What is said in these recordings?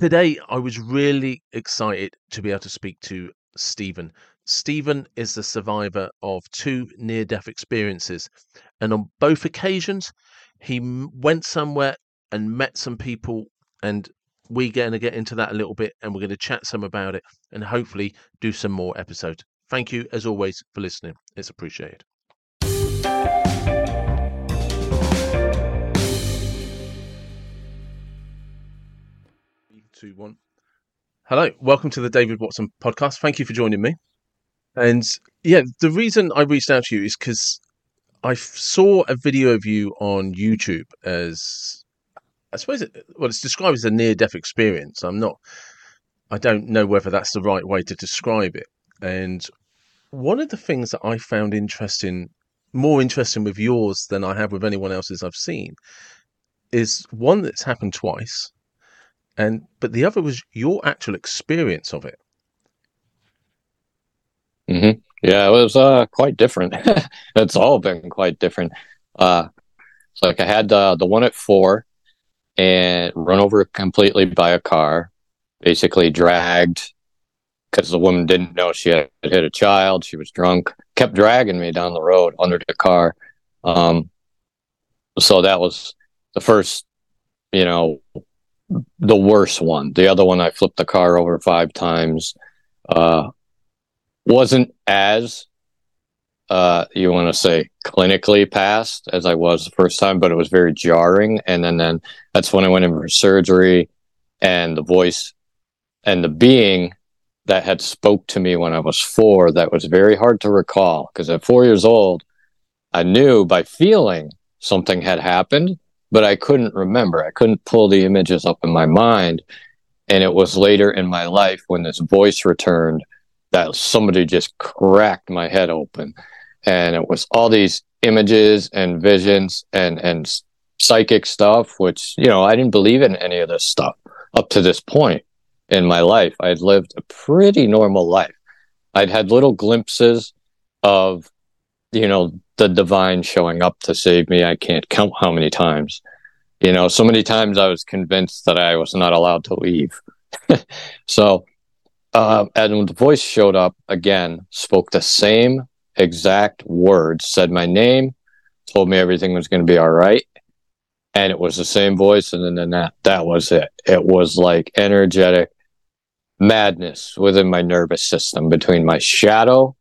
today I was really excited to be able to speak to Stephen. Stephen is the survivor of two near death experiences. And on both occasions, he went somewhere and met some people. And we're going to get into that a little bit and we're going to chat some about it and hopefully do some more episodes. Thank you, as always, for listening. It's appreciated. Two, one. Hello, welcome to the David Watson podcast. Thank you for joining me. And yeah, the reason I reached out to you is because I saw a video of you on YouTube as I suppose it, well, it's described as a near death experience. I'm not, I don't know whether that's the right way to describe it. And one of the things that I found interesting, more interesting with yours than I have with anyone else's I've seen, is one that's happened twice and but the other was your actual experience of it. Mm-hmm. Yeah, it was uh, quite different. it's all been quite different. Uh, like I had uh, the one at four and run over completely by a car, basically dragged because the woman didn't know she had hit a child. She was drunk, kept dragging me down the road under the car. Um, so that was the first, you know, the worst one. The other one, I flipped the car over five times. Uh, wasn't as uh, you want to say clinically passed as I was the first time, but it was very jarring. And then, then that's when I went in for surgery, and the voice and the being that had spoke to me when I was four that was very hard to recall because at four years old, I knew by feeling something had happened, but I couldn't remember. I couldn't pull the images up in my mind. And it was later in my life when this voice returned that somebody just cracked my head open. And it was all these images and visions and, and psychic stuff, which, you know, I didn't believe in any of this stuff up to this point in my life. I had lived a pretty normal life. I'd had little glimpses of, you know, the divine showing up to save me. I can't count how many times. You know, so many times I was convinced that I was not allowed to leave. so, uh, and when the voice showed up again, spoke the same exact words, said my name, told me everything was going to be all right. And it was the same voice. And then that, that was it. It was like energetic madness within my nervous system between my shadow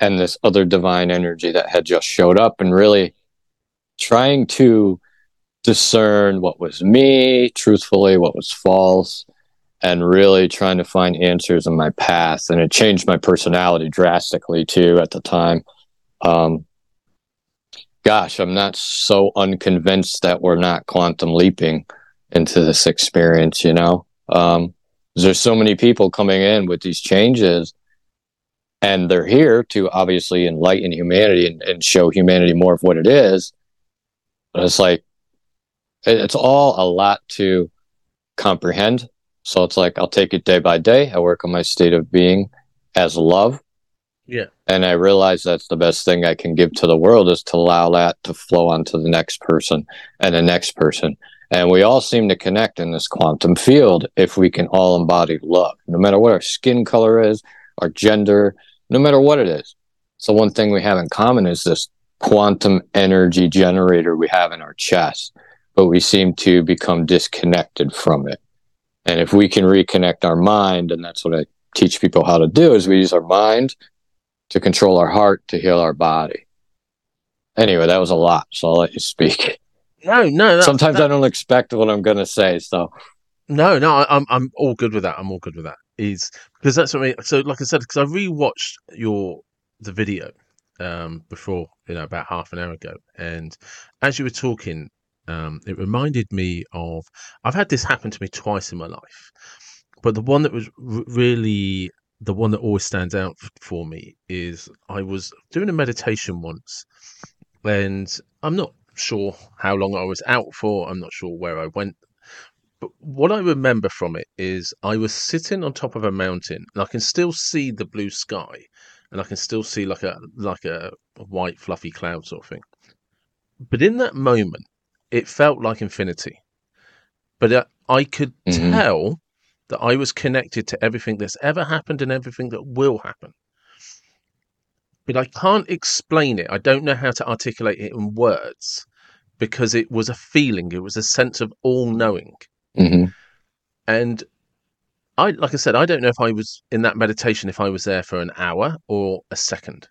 and this other divine energy that had just showed up and really trying to discern what was me truthfully what was false and really trying to find answers in my path. And it changed my personality drastically too at the time. Um, gosh i'm not so unconvinced that we're not quantum leaping into this experience you know? Um, there's so many people coming in with these changes and they're here to obviously enlighten humanity and, and show humanity more of what it is. But it's like it's all a lot to comprehend. So it's like i'll take it day by day. I work on my state of being as love. Yeah. And i realize that's the best thing i can give to the world is to allow that to flow onto the next person and the next person. And we all seem to connect in this quantum field if we can all embody love. No matter what our skin color is our gender no matter what it is. So one thing we have in common is this quantum energy generator we have in our chest, but we seem to become disconnected from it. And if we can reconnect our mind, and that's what I teach people how to do, is we use our mind to control our heart to heal our body. Anyway, that was a lot, so I'll let you speak. No, no. Sometimes that, I don't expect what I'm going to say, so. No, no, I'm I'm all good with that. I'm all good with that is because that's what I mean. So, like I said, because I rewatched your the video um, before, you know, about half an hour ago, and as you were talking, um, it reminded me of I've had this happen to me twice in my life, but the one that was r- really the one that always stands out for me is I was doing a meditation once, and I'm not sure how long I was out for. I'm not sure where I went but what I remember from it is I was sitting on top of a mountain and I can still see the blue sky and I can still see like a like a, white fluffy cloud sort of thing. But in that moment, it felt like infinity. But uh, I could mm-hmm. tell that I was connected to everything that's ever happened and everything that will happen. But I can't explain it. I don't know how to articulate it in words because it was a feeling, it was a sense of all knowing. Hmm And I, like I said, I don't know if I was in that meditation, if I was there for an hour or a second,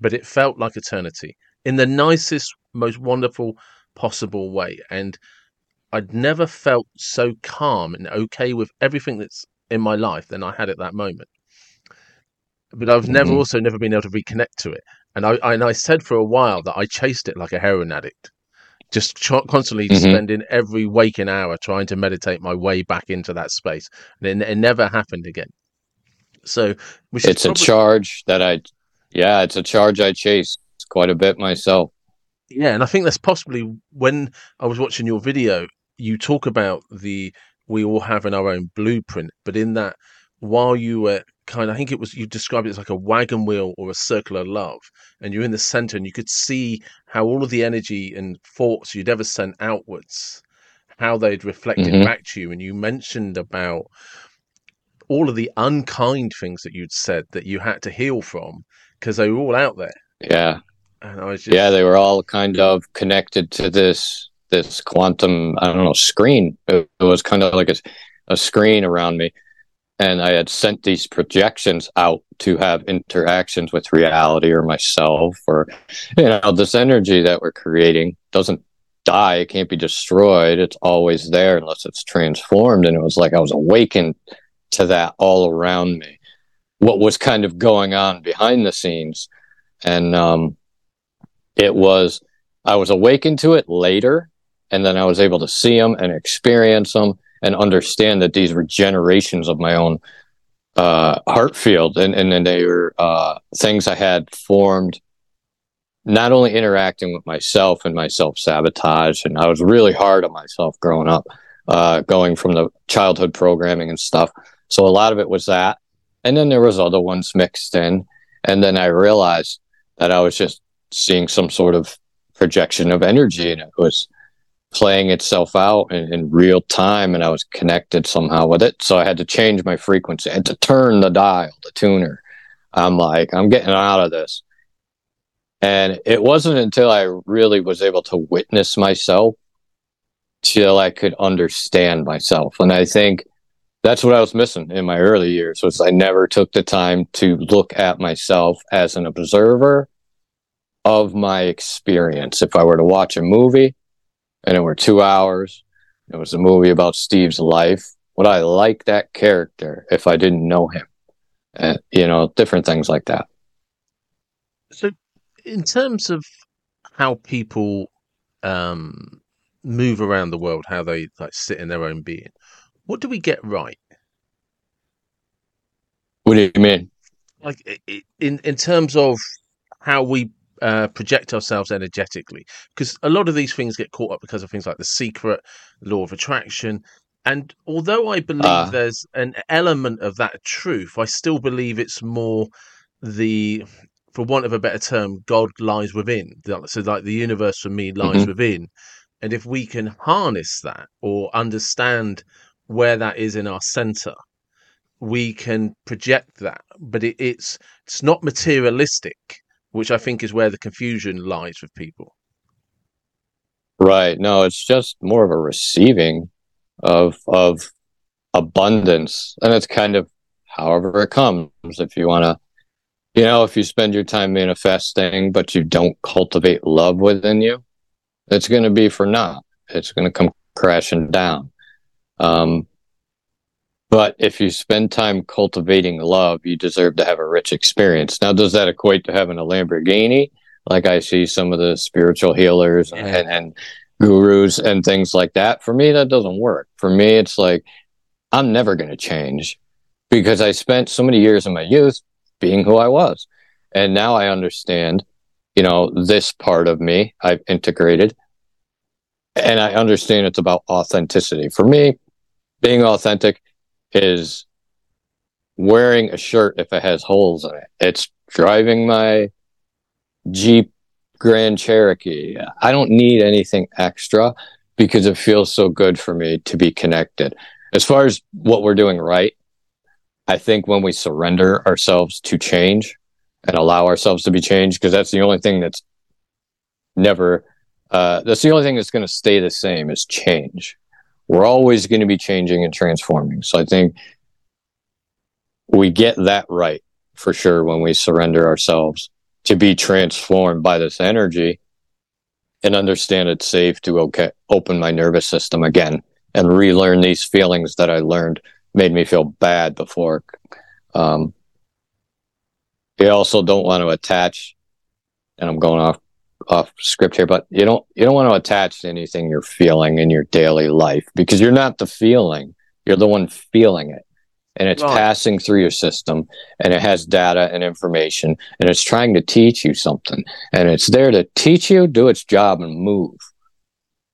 but it felt like eternity in the nicest, most wonderful possible way. And I'd never felt so calm and okay with everything that's in my life than I had at that moment. But I've never Mhm. also never been able to reconnect to it. And I and I said for a while that I chased it like a heroin addict, just tr- constantly Mhm. spending every waking hour trying to meditate my way back into that space, and it, it never happened again. So, It's a charge that I, yeah, it's a charge I chase quite a bit myself. Yeah, and I think that's possibly when I was watching your video, you talk about the we all have in our own blueprint, but in that while you were kind of, I think it was you described it as like a wagon wheel or a circular love, and you're in the center, and you could see how all of the energy and thoughts you'd ever sent outwards, how they'd reflected Mhm. back to you, and you mentioned about all of the unkind things that you'd said that you had to heal from because they were all out there, Yeah, and I was just yeah, they were all kind of connected to this this quantum. I don't know screen. It, it was kind of like a, a screen around me, and I had sent these projections out to have interactions with reality or myself, or you know, this energy that we're creating doesn't die. It can't be destroyed. It's always there unless it's transformed. And it was like I was awakened to that all around me. What was kind of going on behind the scenes, and um, it was I was awakened to it later, and then I was able to see them and experience them and understand that these were generations of my own uh, heart field, and and then they were uh, things I had formed. Not only interacting with myself and my self sabotage, and I was really hard on myself growing up, uh, going from the childhood programming and stuff. So a lot of it was that, and then there was other ones mixed in, and then I realized that I was just seeing some sort of projection of energy and it was playing itself out in, in real time and I was connected somehow with it. So I had to change my frequency. and to turn the dial, the tuner. I'm like, I'm getting out of this. And it wasn't until I really was able to witness myself till I could understand myself. And I think that's what I was missing in my early years was I never took the time to look at myself as an observer of my experience. If I were to watch a movie and it were two hours, it was a movie about Steve's life, would I like that character if I didn't know him? And, you know, different things like that. So, in terms of how people um, move around the world, how they like sit in their own being, what do we get right? What do you mean? Like in in terms of how we uh, project ourselves energetically, because a lot of these things get caught up because of things like the secret, law of attraction. And although I believe Ah. there's an element of that truth, I still believe it's more the, for want of a better term, God lies within. So, like the universe for me lies Mhm. within. And if we can harness that or understand where that is in our center, we can project that. But it, it's it's not materialistic, which I think is where the confusion lies with people. Right. No, it's just more of a receiving of of abundance. And it's kind of however it comes. If you wanna you know, if you spend your time manifesting but you don't cultivate love within you, it's gonna be for naught. It's gonna come crashing down. Um but if you spend time cultivating love, you deserve to have a rich experience. Now, does that equate to having a Lamborghini? Like I see some of the spiritual healers Yeah. and, and gurus and things like that. For me, that doesn't work. For me, it's like I'm never going to change because I spent so many years in my youth being who I was. And now I understand, you know, this part of me I've integrated and I understand it's about authenticity. For me, being authentic is wearing a shirt if it has holes in it. It's driving my Jeep Grand Cherokee. I don't need anything extra because it feels so good for me to be connected. as far as what we're doing right, I think when we surrender ourselves to change and allow ourselves to be changed, because that's the only thing that's never, uh, that's the only thing that's going to stay the same is change. We're always going to be changing and transforming. So I think we get that right for sure when we surrender ourselves to be transformed by this energy and understand it's safe to okay open my nervous system again and relearn these feelings that I learned made me feel bad before. Um, you also don't want to attach, and I'm going off off script here, but you don't you don't want to attach to anything you're feeling in your daily life because you're not the feeling, you're the one feeling it. And it's right. passing through your system and it has data and information and it's trying to teach you something. And it's there to teach you do its job and move.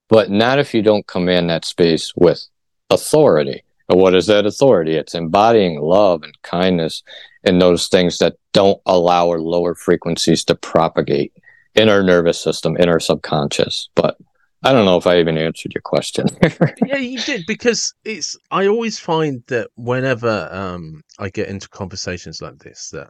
But not if you don't come in that space with authority. And what is that authority? It's embodying love and kindness and those things that don't allow our lower frequencies to propagate in our nervous system in our subconscious but I don't know if I even answered your question. yeah, you did because it's. I always find that whenever um, I get into conversations like this, that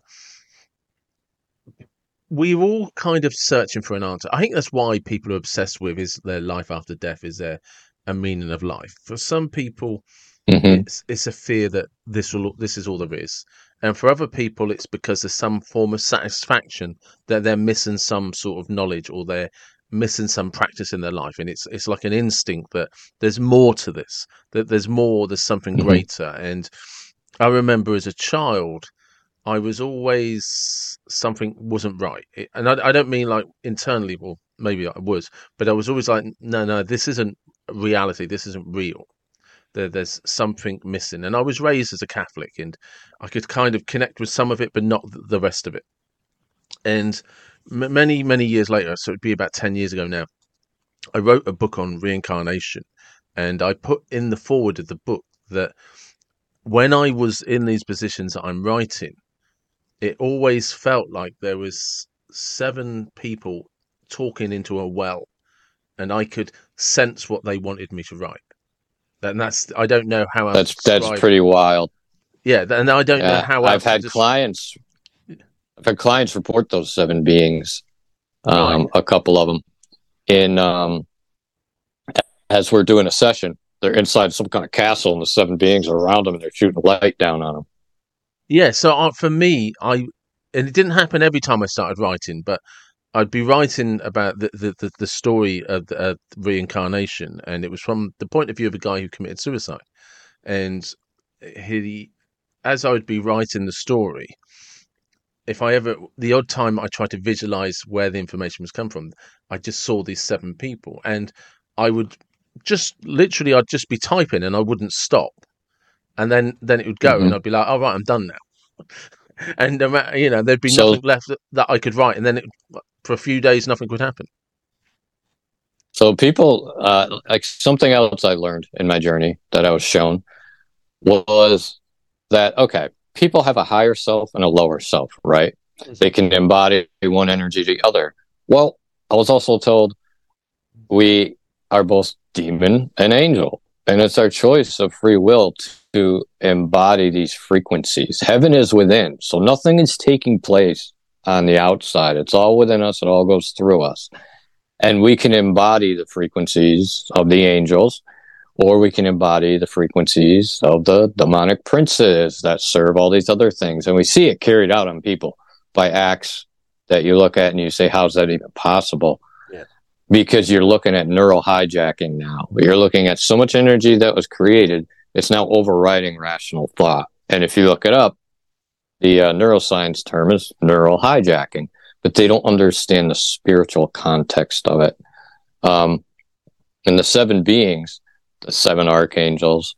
we're all kind of searching for an answer. I think that's why people are obsessed with is their life after death. Is there a meaning of life? For some people, mm-hmm. it's, it's a fear that this will this is all there is, and for other people, it's because there's some form of satisfaction that they're missing some sort of knowledge or they're missing some practice in their life. And it's it's like an instinct that there's more to this that there's more there's something mm-hmm. greater. And i remember as a child i was always something wasn't right. And I, I don't mean like internally well maybe i was but i was always like no no this isn't reality. This isn't real there, there's something missing and i was raised as a catholic and i could kind of connect with some of it but not the rest of it and m- many many years later, so it'd be about ten years ago now. I wrote a book on reincarnation, and I put in the foreword of the book that when I was in these positions that I'm writing, it always felt like there was seven people talking into a well, and I could sense what they wanted me to write. And that's I don't know how that's that's pretty wild. Yeah, and I don't yeah, know how I've had clients I've had clients report those seven beings, um, a couple of them, in um, as we're doing a session. They're inside some kind of castle, and the seven beings are around them, and they're shooting light down on them. Yeah. So uh, for me, I and it didn't happen every time I started writing, but I'd be writing about the the, the, the story of the, uh, reincarnation, and it was from the point of view of a guy who committed suicide, and he, as I would be writing the story, if I ever the odd time I tried to visualize where the information was come from, I just saw these seven people, and I would just literally I'd just be typing and I wouldn't stop, and then then it would go, mm-hmm. and I'd be like, "All right, I'm done now," and you know there'd be so, nothing left that, that, I could write, and then it, for a few days nothing would happen. So people, uh, like something else I learned in my journey that I was shown was that okay, people have a higher self and a lower self, right? They can embody one energy to the other. Well, I was also told we are both demon and angel, and it's our choice of free will to embody these frequencies. Heaven is within, so nothing is taking place on the outside. It's all within us, it all goes through us. And we can embody the frequencies of the angels or we can embody the frequencies of the demonic princes that serve all these other things. And we see it carried out on people by acts that you look at and you say, how's that even possible? Yeah. Because you're looking at neural hijacking now. You're looking at so much energy that was created, it's now overriding rational thought. And if you look it up, the uh, neuroscience term is neural hijacking, but they don't understand the spiritual context of it. Um, and the seven beings, the seven archangels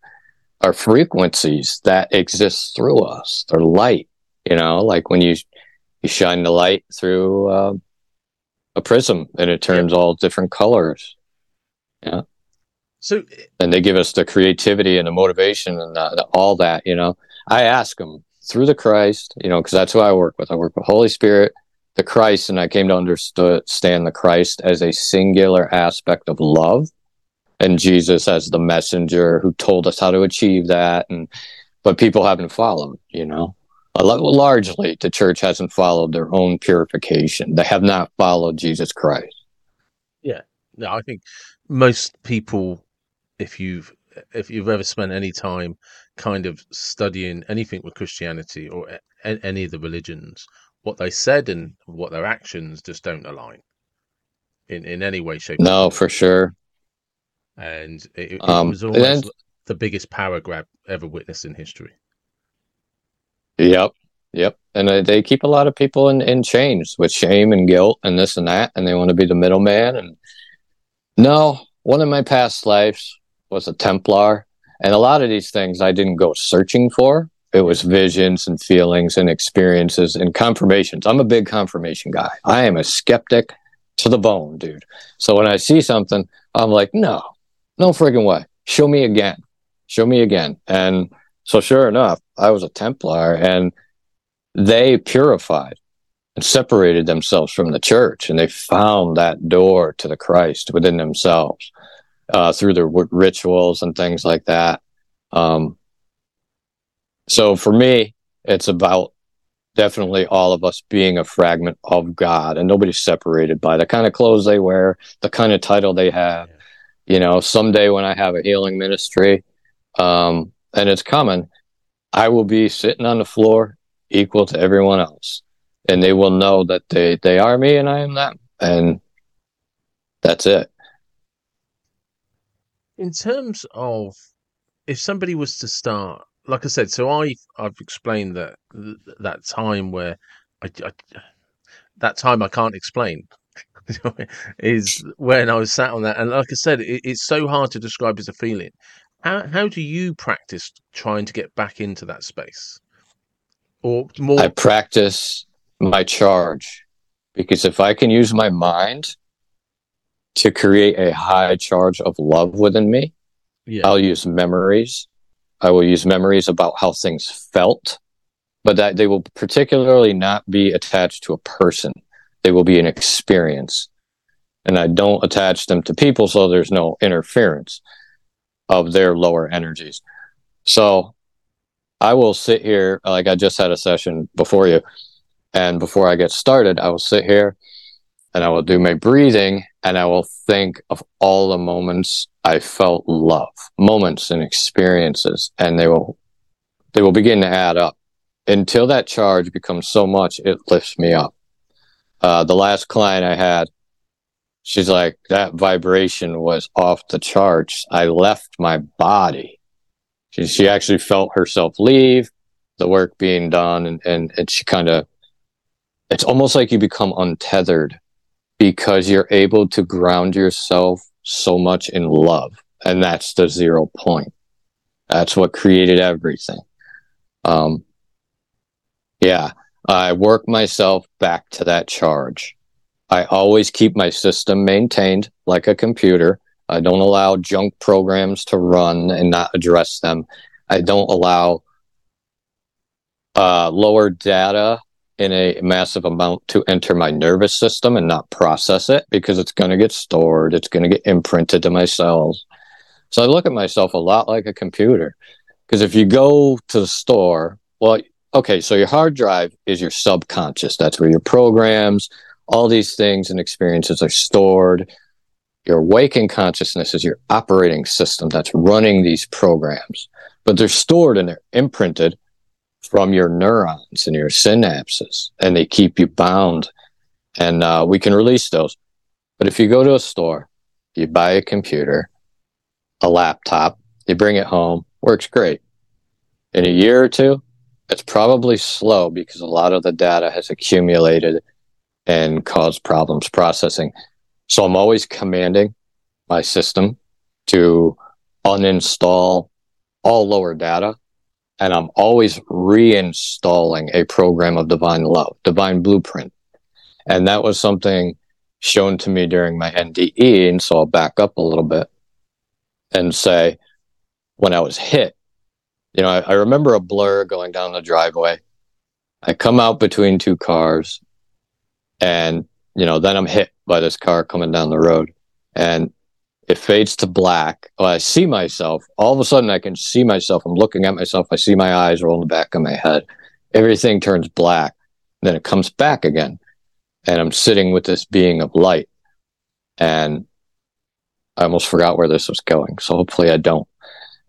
are frequencies that exist through us. They're light, you know, like when you you shine the light through uh, a prism and it turns all different colors. Yeah. So, and they give us the creativity and the motivation and the, the, all that. You know, I ask them through the Christ, you know, because that's who I work with. I work with Holy Spirit, the Christ, and I came to understand the Christ as a singular aspect of love and Jesus as the messenger who told us how to achieve that. And but people haven't followed, you know. Largely, the church hasn't followed their own purification. They have not followed Jesus Christ. Yeah, no, I think most people, if you've if you've ever spent any time kind of studying anything with Christianity or a- any of the religions, what they said and what their actions just don't align in in any way, shape. No, for sure. And it, it Um, was almost then- the biggest power grab ever witnessed in history. Yep. Yep. And uh, they keep a lot of people in, in chains with shame and guilt and this and that. And they want to be the middleman. And no, one of my past lives was a Templar. And a lot of these things I didn't go searching for. It was visions and feelings and experiences and confirmations. I'm a big confirmation guy. I am a skeptic to the bone, dude. So when I see something, I'm like, no, no friggin' way. Show me again. Show me again. And so sure enough, I was a Templar and they purified and separated themselves from the church and they found that door to the Christ within themselves uh, through their w- rituals and things like that. Um, so for me, it's about definitely all of us being a fragment of God and nobody's separated by the kind of clothes they wear, the kind of title they have. You know, someday when I have a healing ministry, um, and it's coming, I will be sitting on the floor equal to everyone else. And they will know that they, they are me and I am them. And that's it. In terms of if somebody was to start, like I said, so I I've explained that that time where I, I that time I can't explain is when I was sat on that, and like I said, it, it's so hard to describe as a feeling. How how do you practice trying to get back into that space, or more? I practice my charge because if I can use my mind to create a high charge of love within me, yeah, I'll use memories. I will use memories about how things felt, but that they will particularly not be attached to a person. They will be an experience. And I don't attach them to people so there's no interference of their lower energies. So I will sit here, like I just had a session before you, and before I get started, I will sit here and I will do my breathing and I will think of all the moments I felt love, moments and experiences, and they will they will begin to add up until that charge becomes so much it lifts me up. Uh, the last client I had, she's like that vibration was off the charts. I left my body. She she actually felt herself leave, the work being done, and and, and she kind of it's almost like you become untethered because you're able to ground yourself so much in love. And that's the zero point. That's what created everything. Um, yeah, I work myself back to that charge. I always keep my system maintained like a computer. I don't allow junk programs to run and not address them. I don't allow uh, lower data in a massive amount to enter my nervous system and not process it because it's going to get stored. It's going to get imprinted to my cells. So I look at myself a lot like a computer because if you go to the store, well, okay, so your hard drive is your subconscious. That's where your programs, all these things and experiences are stored. Your waking consciousness is your operating system that's running these programs, but they're stored and they're imprinted from your neurons and your synapses, and they keep you bound. And uh, we can release those. But if you go to a store, you buy a computer, a laptop, you bring it home, works great. In a year or two, it's probably slow because a lot of the data has accumulated and caused problems processing. So I'm always commanding my system to uninstall all lower data and I'm always reinstalling a program of divine love, divine blueprint. And that was something shown to me during my NDE. And so I'll back up a little bit and say, when I was hit, you know, I, I remember a blur going down the driveway. I come out between two cars and, you know, then I'm hit by this car coming down the road. And it fades to black. Well, I see myself. All of a sudden, I can see myself. I'm looking at myself. I see my eyes roll in the back of my head. Everything turns black. Then it comes back again. And I'm sitting with this being of light. And I almost forgot where this was going. So hopefully I don't.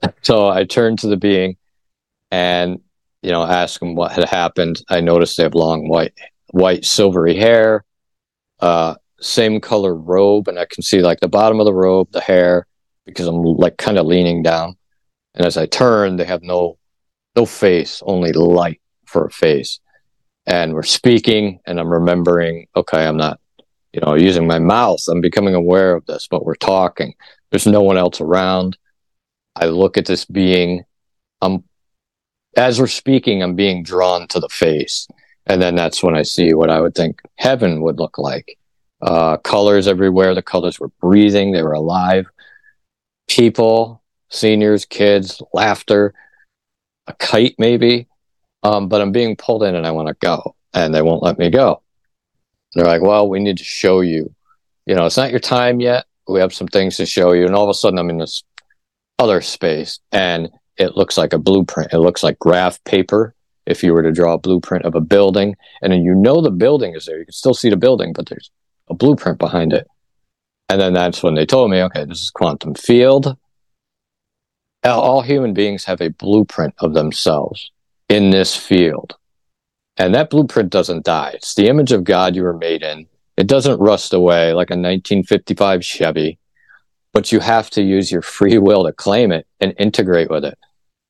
So I turned to the being and, you know, ask him what had happened. I noticed they have long white, white, silvery hair. Uh, same color robe, and I can see like the bottom of the robe, the hair, because I'm like kind of leaning down. And as I turn, they have no no face, only light for a face. And we're speaking, and I'm remembering, okay, I'm not, you know, using my mouth. I'm becoming aware of this, but we're talking. There's no one else around. I look at this being. I'm as we're speaking, I'm being drawn to the face. And then that's when I see what I would think heaven would look like uh, colors everywhere. The colors were breathing, they were alive. People, seniors, kids, laughter, a kite maybe. Um, but I'm being pulled in and I want to go, and they won't let me go. they're like, well, we need to show you. You know, it's not your time yet. We have some things to show you. And all of a sudden, I'm in this other space and it looks like a blueprint. It looks like graph paper if you were to draw a blueprint of a building. And then you know the building is there. You can still see the building, but there's a blueprint behind it. And then that's when they told me, okay, this is quantum field. All human beings have a blueprint of themselves in this field. And that blueprint doesn't die. It's the image of God you were made in. It doesn't rust away like a 1955 Chevy, but you have to use your free will to claim it and integrate with it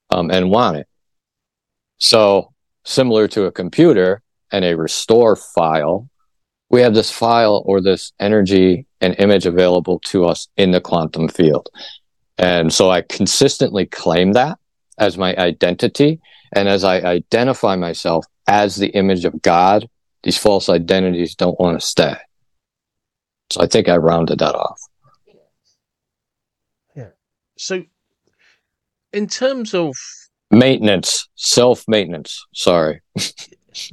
um, and want it. So, similar to a computer and a restore file, we have this file or this energy and image available to us in the quantum field. And so I consistently claim that as my identity. And as I identify myself as the image of God, these false identities don't want to stay. So I think I rounded that off. Yeah. So, in terms of maintenance, self maintenance, sorry. No,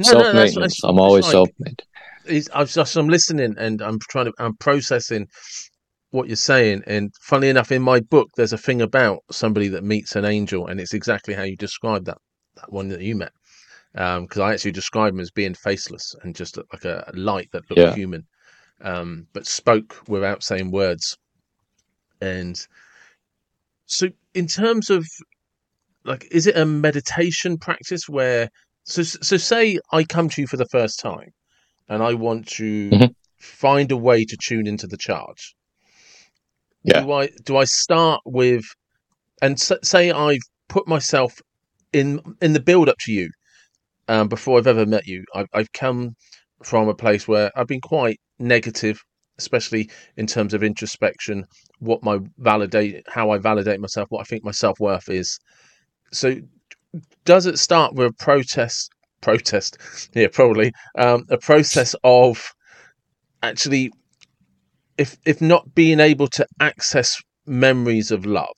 self maintenance. No, I'm always self maintenance. I'm just I'm listening and I'm trying to I'm processing what you're saying. And funny enough, in my book, there's a thing about somebody that meets an angel, and it's exactly how you describe that that one that you met. Because um, I actually describe him as being faceless and just like a, light that looked yeah. human, um, but spoke without saying words. And so, in terms of like, is it a meditation practice where? So, so say I come to you for the first time and I want to mm-hmm. find a way to tune into the charge. Yeah. Do I do I start with and say I've put myself in in the build up to you um, before I've ever met you. I've, I've come from a place where I've been quite negative, especially in terms of introspection, what my validate, how I validate myself, what I think my self worth is. So, does it start with a protest protest, yeah, probably um, a process of actually, if if not being able to access memories of love,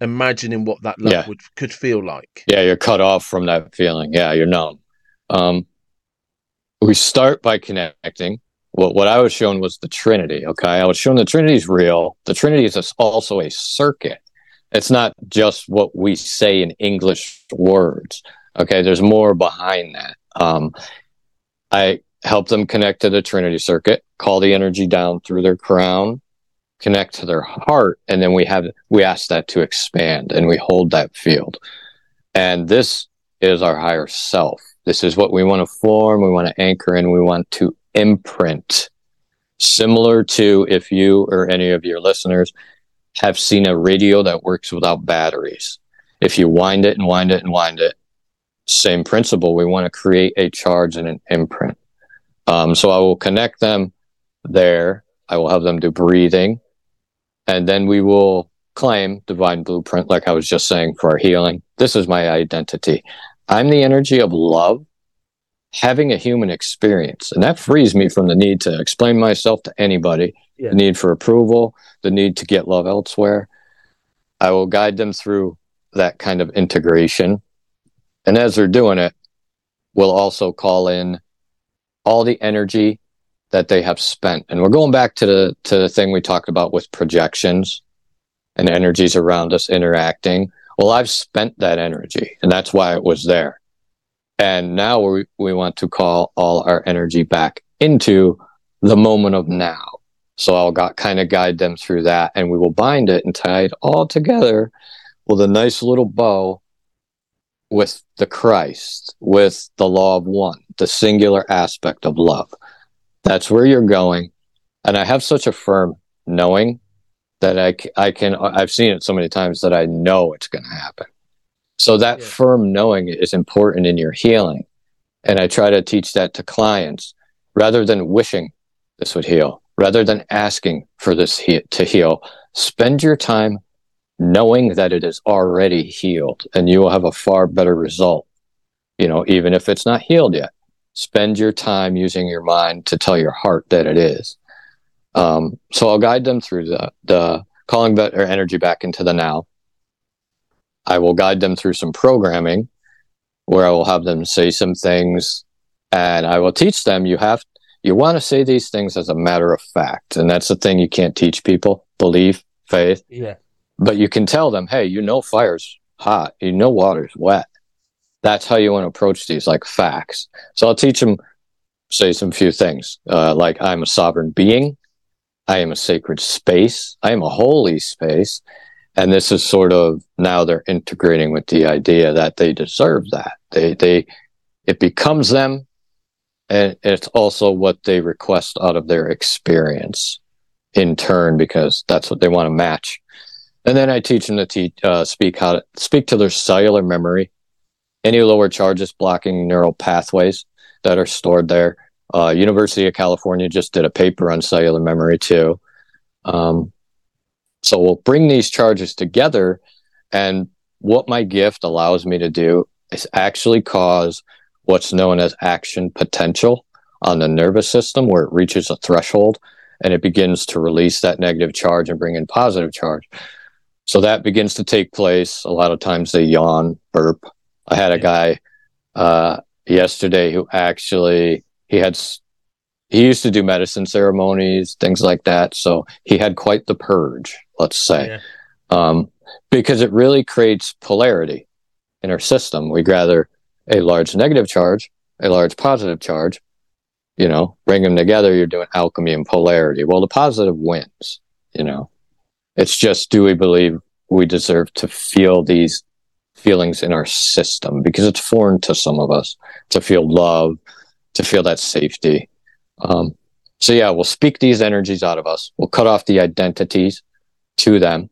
imagining what that love yeah. would could feel like. Yeah, you're cut off from that feeling. Yeah, you're numb. Um, we start by connecting. What what I was shown was the Trinity. Okay, I was shown the Trinity is real. The Trinity is also a circuit. It's not just what we say in English words. Okay, there's more behind that. Um, I help them connect to the Trinity circuit, call the energy down through their crown, connect to their heart, and then we have we ask that to expand and we hold that field. And this is our higher self. This is what we want to form, we want to anchor in, we want to imprint. Similar to if you or any of your listeners have seen a radio that works without batteries. If you wind it and wind it and wind it, same principle. We want to create a charge and an imprint. Um, so I will connect them there. I will have them do breathing. And then we will claim divine blueprint, like I was just saying, for our healing. This is my identity. I'm the energy of love having a human experience. And that frees me from the need to explain myself to anybody, yeah. the need for approval, the need to get love elsewhere. I will guide them through that kind of integration and as they're doing it, we'll also call in all the energy that they have spent. And we're going back to the to the thing we talked about with projections. and energies around us interacting. Well, I've spent that energy and that's why it was there. And now we, we want to call all our energy back into the moment of now. So I'll got, kind of guide them through that and we will bind it and tie it all together with a nice little bow with the Christ, with the law of one, the singular aspect of love. That's where you're going. And I have such a firm knowing that I, I can, I've seen it so many times that I know it's going to happen. So that yeah. firm knowing is important in your healing. And I try to teach that to clients rather than wishing this would heal, rather than asking for this he- to heal. Spend your time knowing that it is already healed and you will have a far better result. You know, even if it's not healed yet, spend your time using your mind to tell your heart that it is. Um, so I'll guide them through the, the calling their energy back into the now. I will guide them through some programming where I will have them say some things and I will teach them you have you want to say these things as a matter of fact. And that's the thing you can't teach people belief, faith. Yeah. But you can tell them, hey, you know fire's hot, you know water's wet. That's how you want to approach these like facts. So I'll teach them, say some few things uh, like I'm a sovereign being, I am a sacred space, I am a holy space. And this is sort of now they're integrating with the idea that they deserve that. They, they, it becomes them and it's also what they request out of their experience in turn because that's what they want to match and then I teach them to uh, speak how to speak to their cellular memory, any lower charges blocking neural pathways that are stored there. Uh, University of California just did a paper on cellular memory too. Um, so we'll bring these charges together, and what my gift allows me to do is actually cause what's known as action potential on the nervous system, where it reaches a threshold and it begins to release that negative charge and bring in positive charge. So that begins to take place. A lot of times they yawn, burp. I had a guy uh, yesterday who actually he had he used to do medicine ceremonies, things like that. So he had quite the purge, let's say, yeah. um, because it really creates polarity in our system. We gather a large negative charge, a large positive charge. You know, bring them together. You're doing alchemy and polarity. Well, the positive wins. You know, it's just do we believe we deserve to feel these feelings in our system because it's foreign to some of us to feel love, to feel that safety. Um, so yeah, we'll speak these energies out of us. We'll cut off the identities to them.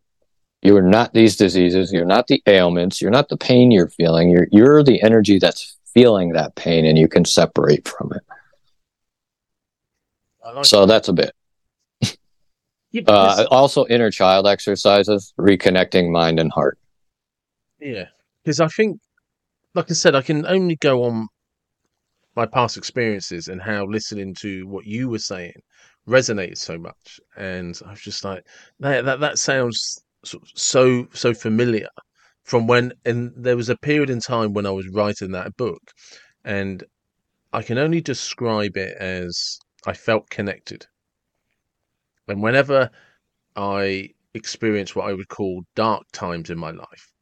You are not these diseases. You're not the ailments. You're not the pain you're feeling. You're you're the energy that's feeling that pain, and you can separate from it. Like so that. that's a bit. Yeah, uh, also, inner child exercises, reconnecting mind and heart. Yeah, because I think, like I said, I can only go on my past experiences and how listening to what you were saying resonated so much, and I was just like, that that, that sounds so so familiar from when and there was a period in time when I was writing that book, and I can only describe it as I felt connected and whenever I experience what I would call dark times in my life,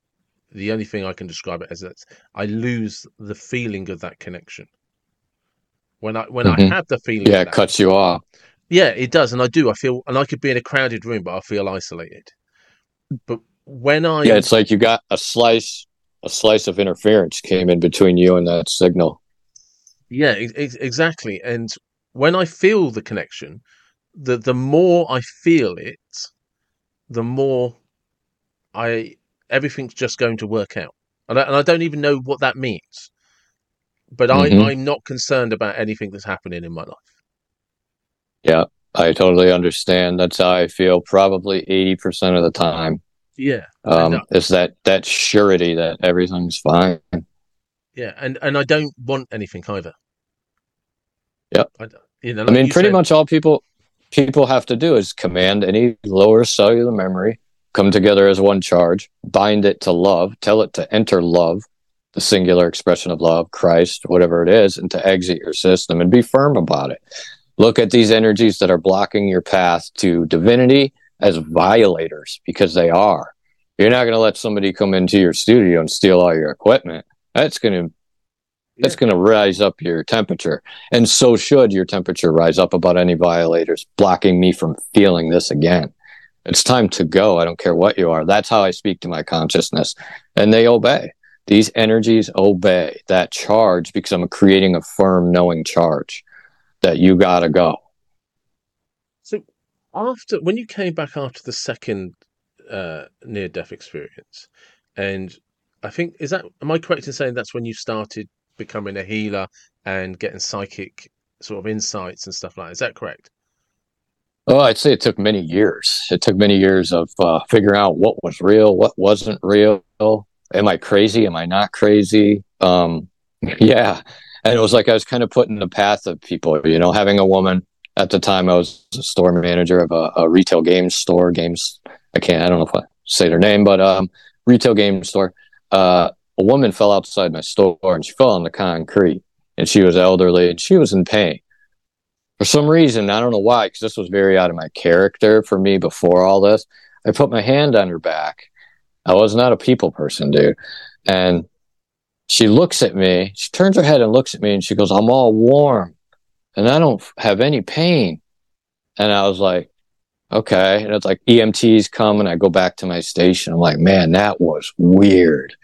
the only thing I can describe it as that I lose the feeling of that connection. When I when mm-hmm. I have the feeling, yeah, it cuts you off. Yeah, it does, and I do. I feel, and I could be in a crowded room, but I feel isolated. But when I, yeah, it's like you got a slice, a slice of interference came in between you and that signal. Yeah, ex- exactly. And when I feel the connection, the the more I feel it, the more I everything's just going to work out, and I, and I don't even know what that means. But mm-hmm. I, I'm not concerned about anything that's happening in my life. Yeah, I totally understand. That's how I feel. Probably eighty percent of the time. Yeah, um, is that that surety that everything's fine. Yeah, and and I don't want anything either. Yep. I, you know, like I mean, pretty said, much all people people have to do is command any lower cellular memory, come together as one charge, bind it to love, tell it to enter love, the singular expression of love, Christ, whatever it is, and to exit your system and be firm about it. Look at these energies that are blocking your path to divinity as violators because they are. You're not going to let somebody come into your studio and steal all your equipment. That's going to that's going to rise up your temperature. And so should your temperature rise up about any violators blocking me from feeling this again. It's time to go. I don't care what you are. That's how I speak to my consciousness. And they obey. These energies obey that charge because I'm creating a firm, knowing charge that you got to go. So, after when you came back after the second uh, near death experience, and I think, is that, am I correct in saying that's when you started becoming a healer and getting psychic sort of insights and stuff like that? Is that correct? Oh, I'd say it took many years. It took many years of uh, figuring out what was real, what wasn't real. Am I crazy? Am I not crazy? Um, yeah. And it was like I was kind of put in the path of people, you know, having a woman at the time. I was a store manager of a, a retail games store, games. I can't, I don't know if I say their name, but um, retail game store. Uh, a woman fell outside my store and she fell on the concrete and she was elderly and she was in pain. For some reason, I don't know why, because this was very out of my character for me before all this. I put my hand on her back. I was not a people person, dude. And she looks at me, she turns her head and looks at me and she goes, I'm all warm and I don't have any pain. And I was like, okay. And it's like EMTs come and I go back to my station. I'm like, man, that was weird.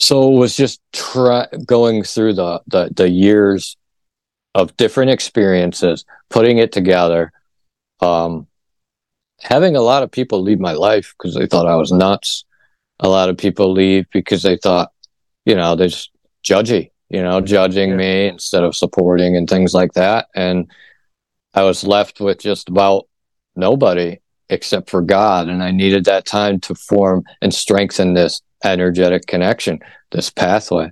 So it was just try- going through the, the, the years of different experiences, putting it together, um, having a lot of people leave my life because they thought I was nuts. A lot of people leave because they thought, you know, they're just judgy, you know, judging yeah. me instead of supporting and things like that. And I was left with just about nobody except for God. And I needed that time to form and strengthen this energetic connection, this pathway.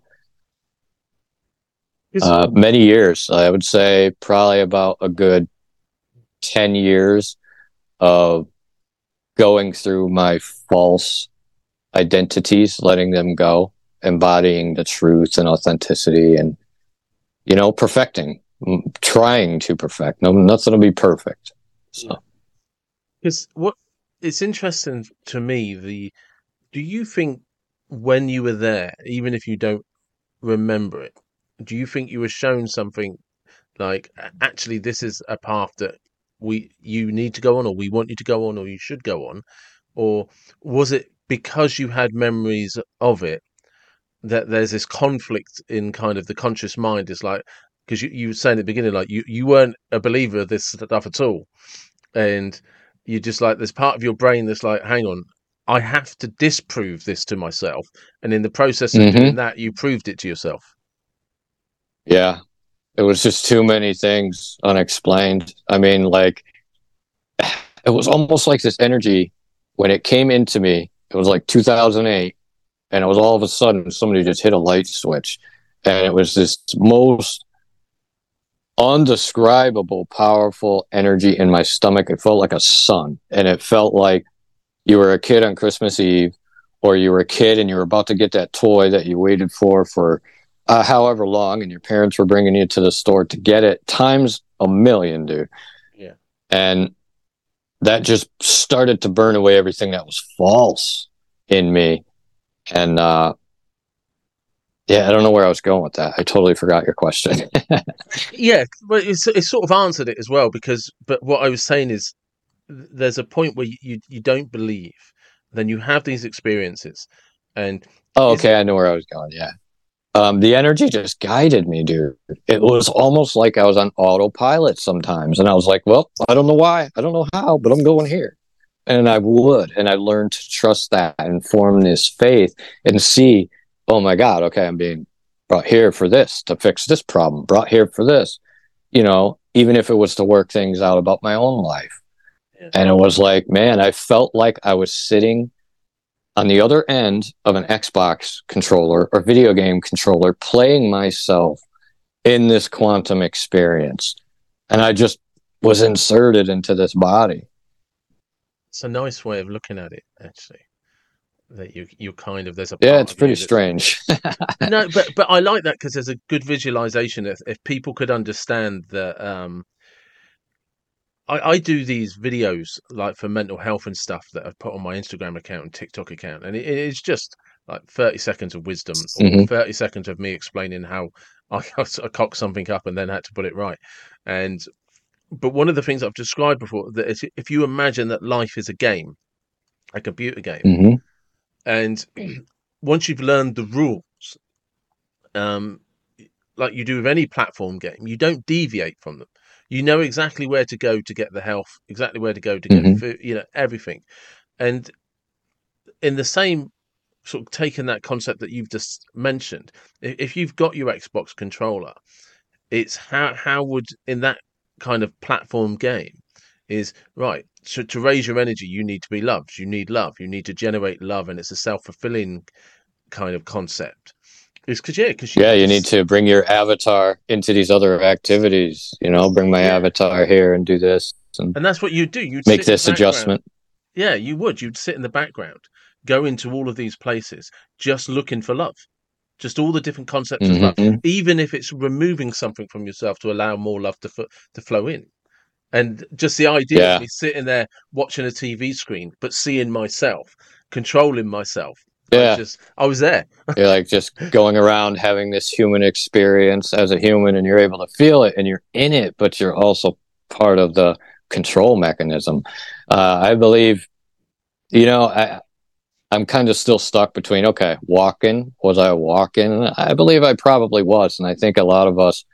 Uh, many years, I would say probably about a good 10 years of going through my false identities, letting them go, embodying the truth and authenticity and, you know, perfecting, trying to perfect. No, nothing will be perfect. So, because what it's interesting to me, the, do you think when you were there, even if you don't remember it, do you think you were shown something like actually this is a path that we you need to go on or we want you to go on or you should go on or was it because you had memories of it that there's this conflict in kind of the conscious mind? Is like because you, you were saying at the beginning like you, you weren't a believer of this stuff at all and you just like there's part of your brain that's like hang on I have to disprove this to myself. And in the process of mm-hmm. doing that, you proved it to yourself. Yeah. It was just too many things unexplained. I mean, like, it was almost like this energy when it came into me. It was like 2008. And it was all of a sudden somebody just hit a light switch. And it was this most undescribable, powerful energy in my stomach. It felt like a sun. And it felt like you were a kid on Christmas Eve, or you were a kid and you were about to get that toy that you waited for for uh, however long, and your parents were bringing you to the store to get it times a million, dude. Yeah. And that just started to burn away everything that was false in me. And uh, yeah, I don't know where I was going with that. I totally forgot your question. yeah, but it's, it's sort of answered it as well because, but what I was saying is there's a point where you, you, don't believe, then you have these experiences, and oh, okay, I know where I was going. Yeah, um, the energy just guided me, dude. It was almost like I was on autopilot sometimes, and I was like, "Well, I don't know why, I don't know how, but I'm going here." And I would, and I learned to trust that and form this faith and see, oh my God, okay, I'm being brought here for this to fix this problem, brought here for this, you know, even if it was to work things out about my own life. And it was like, man, I felt like I was sitting on the other end of an Xbox controller or video game controller playing myself in this quantum experience. And I just was inserted into this body. It's a nice way of looking at it, actually. That you you kind of there's a yeah, it's pretty strange. no, but but I like that because there's a good visualization. If if people could understand that um, I, I do these videos like for mental health and stuff that I've put on my Instagram account and TikTok account, and it, it's just like thirty seconds of wisdom or Mhm. thirty seconds of me explaining how I, I cocked something up and then had to put it right. And but one of the things I've described before that is if you imagine that life is a game, a computer game, hmm and once you've learned the rules, um, like you do with any platform game, you don't deviate from them. You know exactly where to go to get the health, exactly where to go to get Mhm. food, you know everything. And in the same sort of taking that concept that you've just mentioned, if you've got your Xbox controller, it's how how would in that kind of platform game is right to, to raise your energy you need to be loved you need love you need to generate love and it's a self-fulfilling kind of concept it's because yeah because Yeah, you need to bring your avatar into these other activities. You know, bring my Yeah. avatar here and do this and and that's what you do you'd make this adjustment. yeah you would you'd sit in the background go into all of these places just looking for love just all the different concepts of love Mhm. even if it's removing something from yourself to allow more love to f- to flow in. And just the idea Yeah. of me sitting there watching a TV screen, but seeing myself, controlling myself. I Yeah, just I was there. you're like just going around having this human experience as a human, and you're able to feel it, and you're in it, but you're also part of the control mechanism. Uh, I believe, you know, I, I'm kind of still stuck between okay, walking. Was I walking? I believe I probably was, and I think a lot of us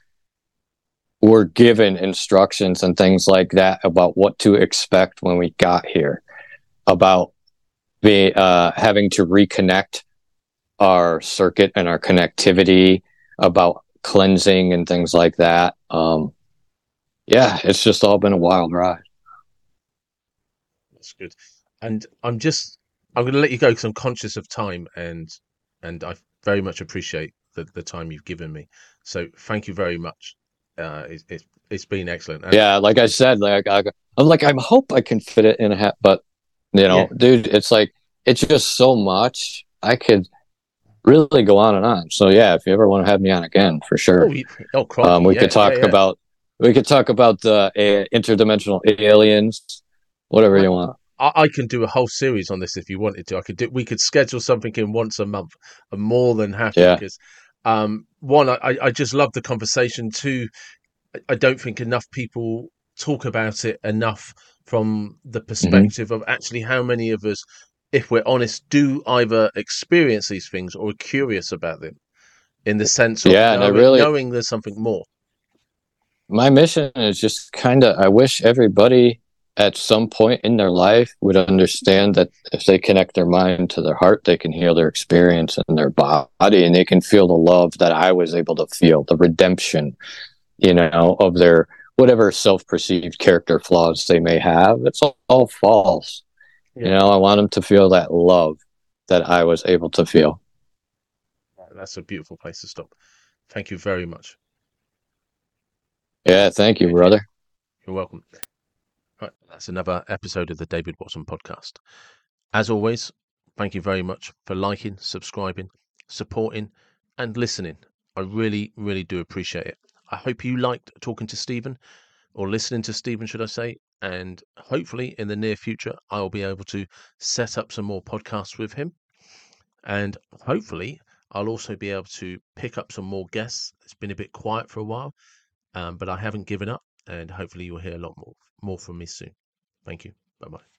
were given instructions and things like that about what to expect when we got here, about be uh, having to reconnect our circuit and our connectivity, about cleansing and things like that. Um, yeah, it's just all been a wild ride. That's good. And I'm just I'm going to let you go because I'm conscious of time and and I very much appreciate the, the time you've given me. So thank you very much. Uh, it, it, it's been excellent. And Yeah, like I said, like I, I'm like I hope I can fit it in a hat, but you know, Yeah. dude, it's like it's just so much. I could really go on and on. So yeah, if you ever want to have me on again, for sure. Oh, oh crikey, um, we yeah, could talk yeah, about we could talk about the uh, interdimensional aliens, whatever you want. I, I can do a whole series on this if you wanted to. I could do. We could schedule something in once a month. I'm more than happy because um, one, I, I- just love the conversation. Two, I don't think enough people talk about it enough from the Mm-hmm. perspective of actually how many of us, if we're honest, do either experience these things or are curious about them, in the sense of Yeah, knowing, really- knowing there's something more. My mission is just kind of. I wish everybody at some point in their life would understand that if they connect their mind to their heart, they can heal their experience and their body, and they can feel the love that I was able to feel, the redemption, you know, of their whatever self-perceived character flaws they may have. It's all, all false. You know, I want them to feel that love that I was able to feel. That's a beautiful place to stop. Thank you very much. Yeah, thank you, brother. You're welcome. Right, that's another episode of the David Watson podcast. As always, thank you very much for liking, subscribing, supporting, and listening. I really, really do appreciate it. I hope you liked talking to Stephen or listening to Stephen, should I say. And hopefully, in the near future, I will be able to set up some more podcasts with him. And hopefully, I'll also be able to pick up some more guests. It's been a bit quiet for a while, um, but I haven't given up and hopefully you'll hear a lot more more from me soon. Thank you. Bye bye.